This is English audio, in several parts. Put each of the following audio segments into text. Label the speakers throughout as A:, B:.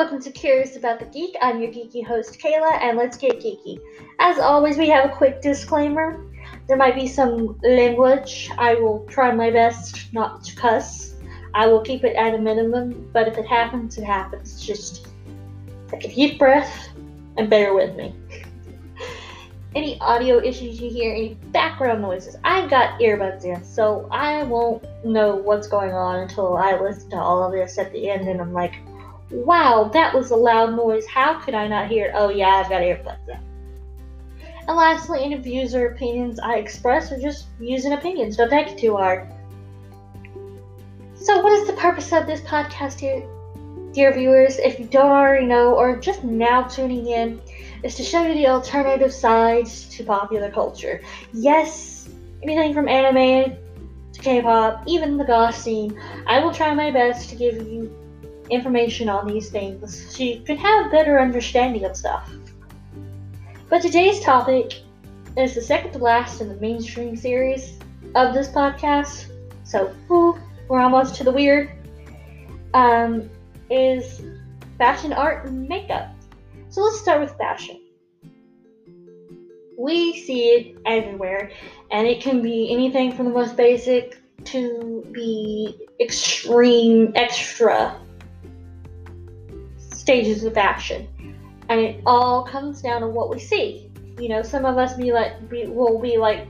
A: welcome to Curious About the Geek. I'm your geeky host, Kayla, and let's get geeky. As always, we have a quick disclaimer. There might be some language. I will try my best not to cuss. I will keep it at a minimum, but if it happens, it happens. Just take a deep breath and bear with me. any audio issues you hear, any background noises, I've got earbuds in, so I won't know what's going on until I listen to all of this at the end and I'm like, Wow, that was a loud noise. How could I not hear it? Oh, yeah, I've got earplugs in. And lastly, any views or opinions I express are just views and opinions. Don't take it too hard. So, what is the purpose of this podcast here, dear viewers? If you don't already know, or just now tuning in, is to show you the alternative sides to popular culture. Yes, anything from anime to K pop, even the goth scene. I will try my best to give you information on these things so you can have a better understanding of stuff. But today's topic is the second to last in the mainstream series of this podcast. So, ooh, we're almost to the weird. Um, is fashion art and makeup. So let's start with fashion. We see it everywhere, and it can be anything from the most basic to the extreme extra stages of action. and it all comes down to what we see. You know, some of us be like, be, will be like,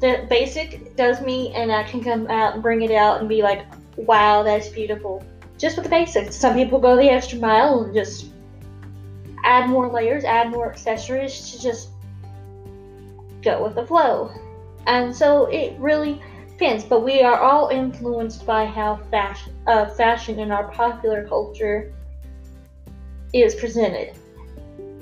A: the basic does me, and I can come out and bring it out and be like, wow, that's beautiful. Just with the basics. Some people go the extra mile and just add more layers, add more accessories to just go with the flow. And so it really depends. But we are all influenced by how fashion, uh, fashion in our popular culture is presented.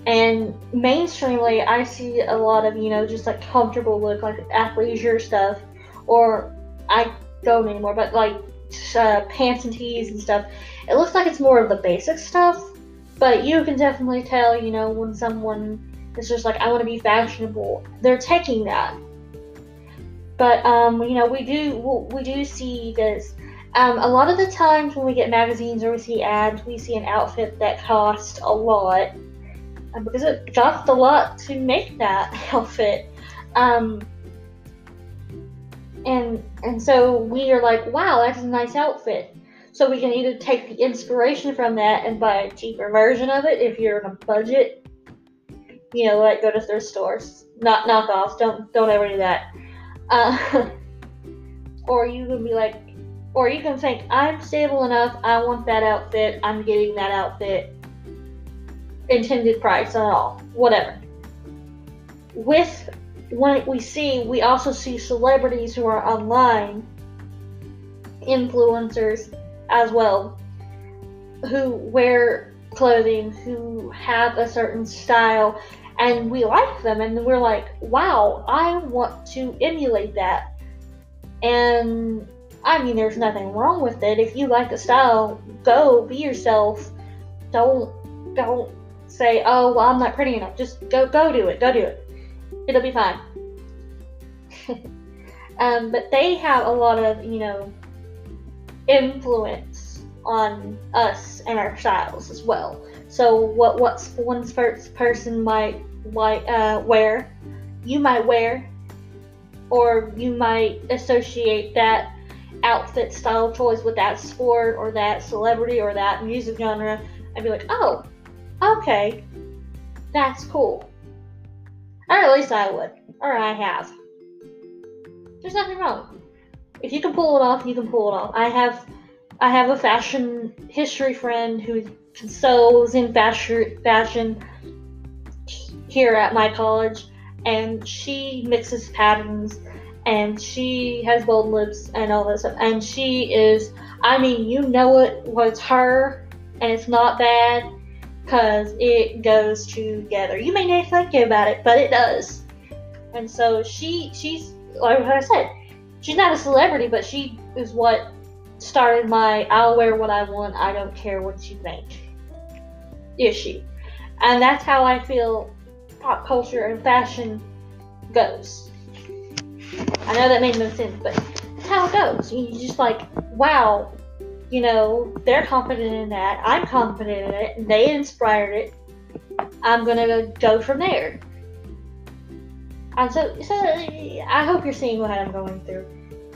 A: And mainstreamly, I see a lot of, you know, just like comfortable look, like athleisure stuff, or I don't anymore, but like uh, pants and tees and stuff. It looks like it's more of the basic stuff, but you can definitely tell, you know, when someone is just like, I want to be fashionable, they're taking that. But um, you know, we do we do see this um, a lot of the times when we get magazines or we see ads, we see an outfit that costs a lot um, because it costs a lot to make that outfit. Um, and and so we are like, wow, that's a nice outfit. So we can either take the inspiration from that and buy a cheaper version of it if you're on a budget. You know, like go to thrift stores, not knockoffs. Don't don't ever do that. Uh, or you can be like, or you can think, I'm stable enough, I want that outfit, I'm getting that outfit, intended price and all, whatever. With what we see, we also see celebrities who are online, influencers as well, who wear clothing, who have a certain style, and we like them, and we're like, wow, I want to emulate that. And I mean, there's nothing wrong with it. If you like the style, go be yourself. Don't don't say, "Oh, well, I'm not pretty enough." Just go go do it. Go do it. It'll be fine. um, but they have a lot of you know influence on us and our styles as well. So what what one first person might like uh, wear, you might wear, or you might associate that outfit style choice with that sport or that celebrity or that music genre I'd be like, oh, okay, that's cool. Or at least I would. Or I have. There's nothing wrong. If you can pull it off, you can pull it off. I have I have a fashion history friend who sews in fashion fashion here at my college and she mixes patterns and she has bold lips and all that stuff. And she is, I mean, you know it was her, and it's not bad because it goes together. You may not think about it, but it does. And so she, she's like I said, she's not a celebrity, but she is what started my "I'll wear what I want, I don't care what you think" issue, and that's how I feel pop culture and fashion goes. I know that made no sense, but that's how it goes. You just like, wow, you know, they're confident in that. I'm confident in it, and they inspired it. I'm gonna go from there. And so, so I hope you're seeing what I'm going through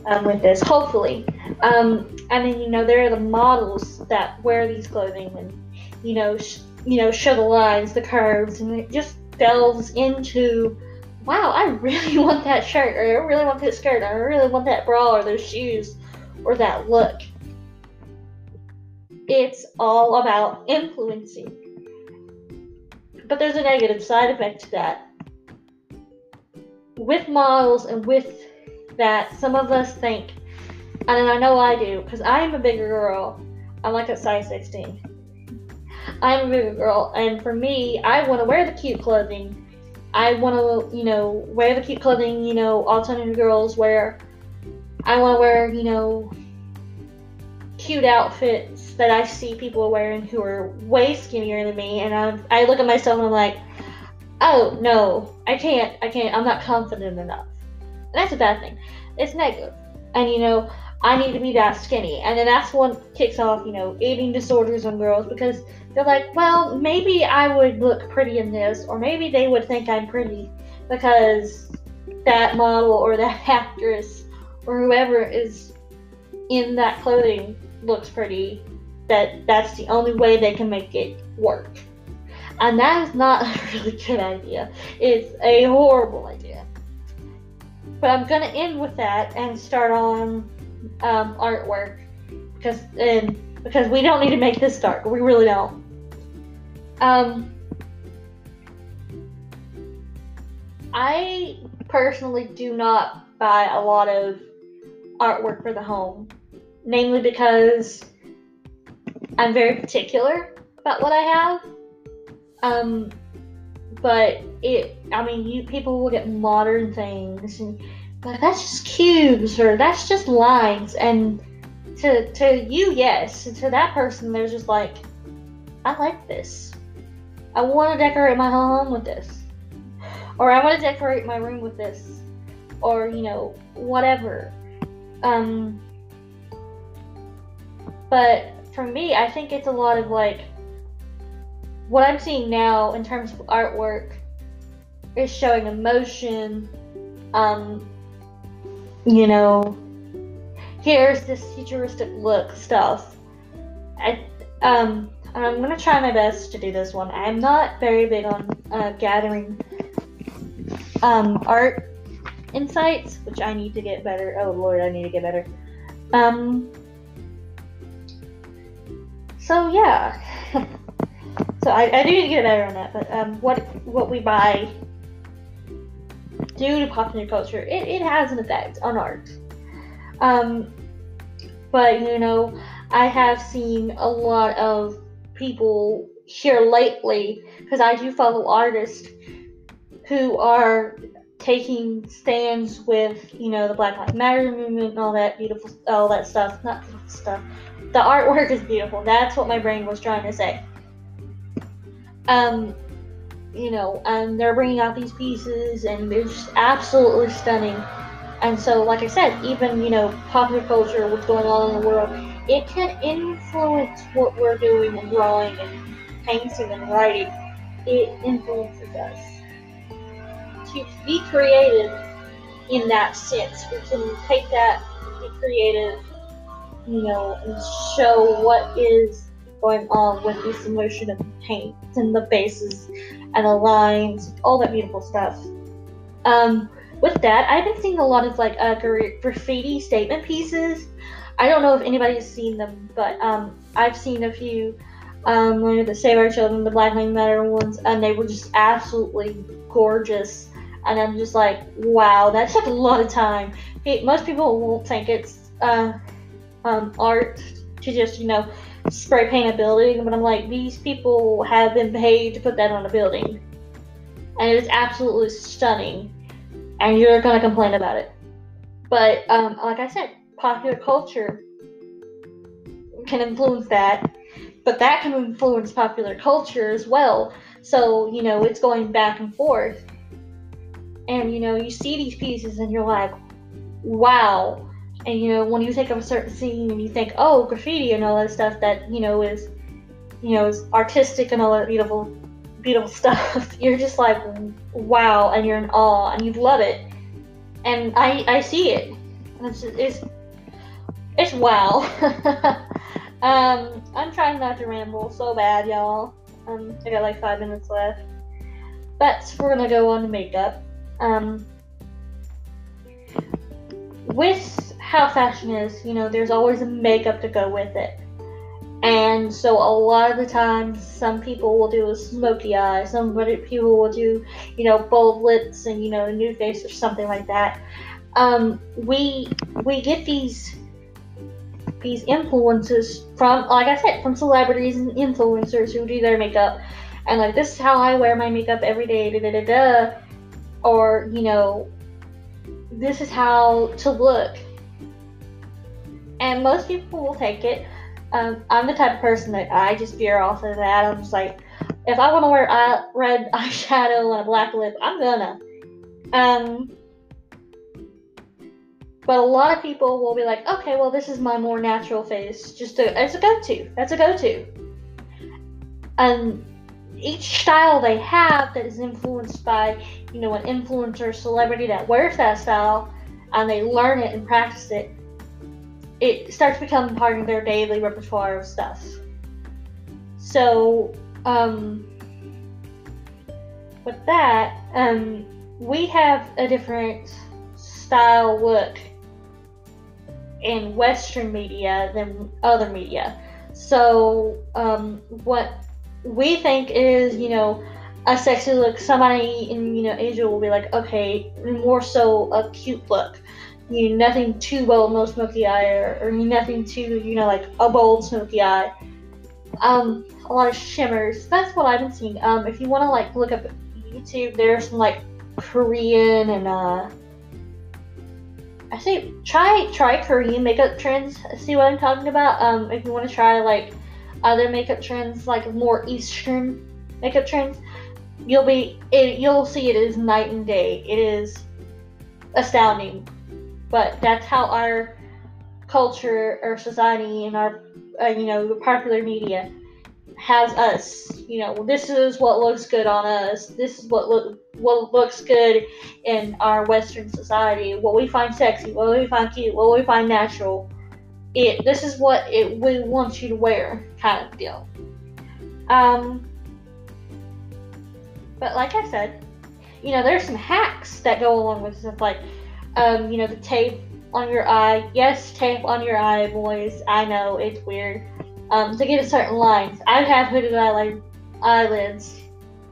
A: um, with this. Hopefully, um, and then you know there are the models that wear these clothing and you know sh- you know show the lines, the curves, and it just delves into. Wow, I really want that shirt, or I really want that skirt, or I really want that bra, or those shoes, or that look. It's all about influencing. But there's a negative side effect to that. With models and with that, some of us think, and I know I do, because I'm a bigger girl. I'm like a size 16. I'm a bigger girl, and for me, I want to wear the cute clothing. I want to, you know, wear the cute clothing, you know, all alternative girls wear. I want to wear, you know, cute outfits that I see people wearing who are way skinnier than me, and I, I look at myself and I'm like, oh no, I can't, I can't, I'm not confident enough. And that's a bad thing. It's negative. And you know, I need to be that skinny. And then that's what kicks off, you know, eating disorders on girls because they're like, well, maybe I would look pretty in this, or maybe they would think I'm pretty because that model or that actress or whoever is in that clothing looks pretty that that's the only way they can make it work. And that is not a really good idea. It's a horrible idea. But i'm gonna end with that and start on um, artwork. Because and because we don't need to make this dark. We really don't. Um i personally do not buy a lot of artwork for the home namely because I'm very particular about what I have. Um, but it, I mean, you people will get modern things and but that's just cubes or that's just lines and to to you yes and to that person there's just like I like this. I want to decorate my home with this. Or I want to decorate my room with this. Or, you know, whatever. Um but for me, I think it's a lot of like what I'm seeing now in terms of artwork is showing emotion. Um, you know, here's this futuristic look stuff. I um, I'm gonna try my best to do this one. I'm not very big on uh, gathering um, art insights, which I need to get better. Oh lord, I need to get better. Um, so yeah. so I, I do need to get better on that. But um, what what we buy due to popular culture, it, it has an effect on art. Um, but you know, I have seen a lot of people here lately because I do follow artists who are taking stands with you know the Black Lives Matter movement and all that beautiful all that stuff, not stuff, the artwork is beautiful. That's what my brain was trying to say. Um, you know, and they're bringing out these pieces, and they're just absolutely stunning. And so, like I said, even you know, popular culture, what's going on in the world, it can influence what we're doing and drawing and painting and writing. It influences us to be creative in that sense. We can take that, be creative, you know, and show what is going on with this emotion of paint and the bases and the lines, all that beautiful stuff. Um, with that, I've been seeing a lot of like uh, graffiti statement pieces. I don't know if anybody's seen them, but um, I've seen a few. Um, the Save Our Children, the Black Lives Matter ones, and they were just absolutely gorgeous. And I'm just like, wow, that took a lot of time. Most people won't think it's uh, um, art to just, you know, spray paint a building, but I'm like, these people have been paid to put that on a building. And it is absolutely stunning. And you're to complain about it. But, um, like I said, popular culture can influence that, but that can influence popular culture as well. So, you know, it's going back and forth. And, you know, you see these pieces and you're like, wow, And you know, when you think of a certain scene and you think, oh, graffiti and all that stuff that you know is, you know, is artistic and all that beautiful, beautiful stuff, you're just like, wow, and you're in awe and you love it. And I, I see it. It's, it's, it's wow. um, I'm trying not to ramble so bad, y'all. Um, I got like five minutes left. But we're gonna go on to makeup. Um, with how fashion is, you know, there's always a makeup to go with it. And so a lot of the times, some people will do a smoky eye, some people will do, you know, bold lips and, you know, a new face or something like that. Um, we we get these these influences from, like I said, from celebrities and influencers who do their makeup, and like this is how I wear my makeup every day, da da da da, or you know, this is how to look. And most people will take it. Um, I'm the type of person that I just veer off of that. I'm just like, if I want to wear eye, red eyeshadow and a black lip, I'm gonna. Um, but a lot of people will be like, okay, well, this is my more natural face. Just a, it's a go-to. That's a go-to. And each style they have that is influenced by, you know, an influencer, celebrity that wears that style, and they learn it and practice it, it starts becoming part of their daily repertoire of stuff. So, um, with that, um, we have a different style look in Western media than other media. So, um, what we think is, you know, a sexy look, somebody in, you know, Asia will be like, okay, more so a cute look you know, nothing too bold, no smoky eye, or, or nothing too, you know, like a bold smoky eye. Um, a lot of shimmers. That's what I've been seeing. Um, if you want to like look up YouTube, there's some like Korean and uh, I say try try Korean makeup trends. See what I'm talking about? Um, if you want to try like other makeup trends, like more Eastern makeup trends, you'll be it, you'll see it is night and day. It is astounding but that's how our culture or society and our uh, you know the popular media has us. You know this is what looks good on us. This is what what looks good in our western society. What we find sexy what we find cute what we find natural. It this is what it we want you to wear kind of deal. Um but like i said you know there's some hacks that go along with stuff like um, you know, the tape on your eye. Yes, tape on your eye, boys. I know it's weird. Um, to get a certain lines. I have hooded eyelid, eyelids,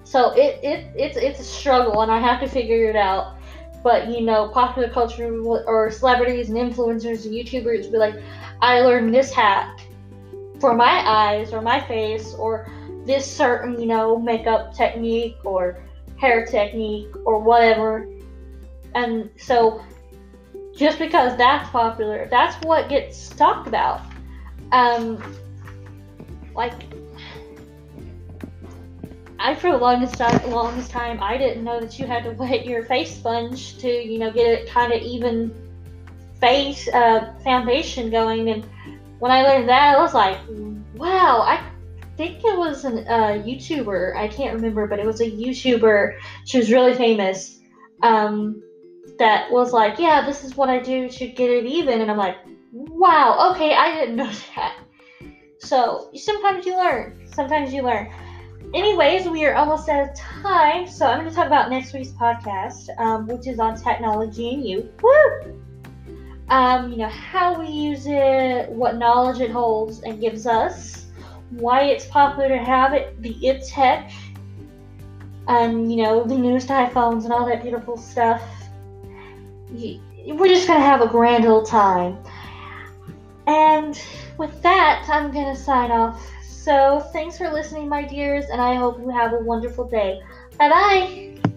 A: so it, it it's it's a struggle, and I have to figure it out. But you know, popular culture or celebrities and influencers and YouTubers be like, I learned this hack for my eyes or my face or this certain you know makeup technique or hair technique or whatever. And so just because that's popular. That's what gets talked about. Um, like, I for the longest time, longest time, I didn't know that you had to wet your face sponge to, you know, get it kind of even face uh, foundation going. And when I learned that, I was like, wow, I think it was a uh, YouTuber. I can't remember, but it was a YouTuber. She was really famous. Um, that was like, yeah, this is what I do to get it even. And I'm like, wow, okay, I didn't know that. So sometimes you learn. Sometimes you learn. Anyways, we are almost out of time, so I'm going to talk about next week's podcast, um, which is on technology and you. Woo! Um, you know how we use it, what knowledge it holds and gives us, why it's popular to have it, the it tech, and you know the newest iPhones and all that beautiful stuff we're just gonna have a grand old time. And with that, I'm gonna sign off. So thanks for listening, my dears, and I hope you have a wonderful day. Bye bye.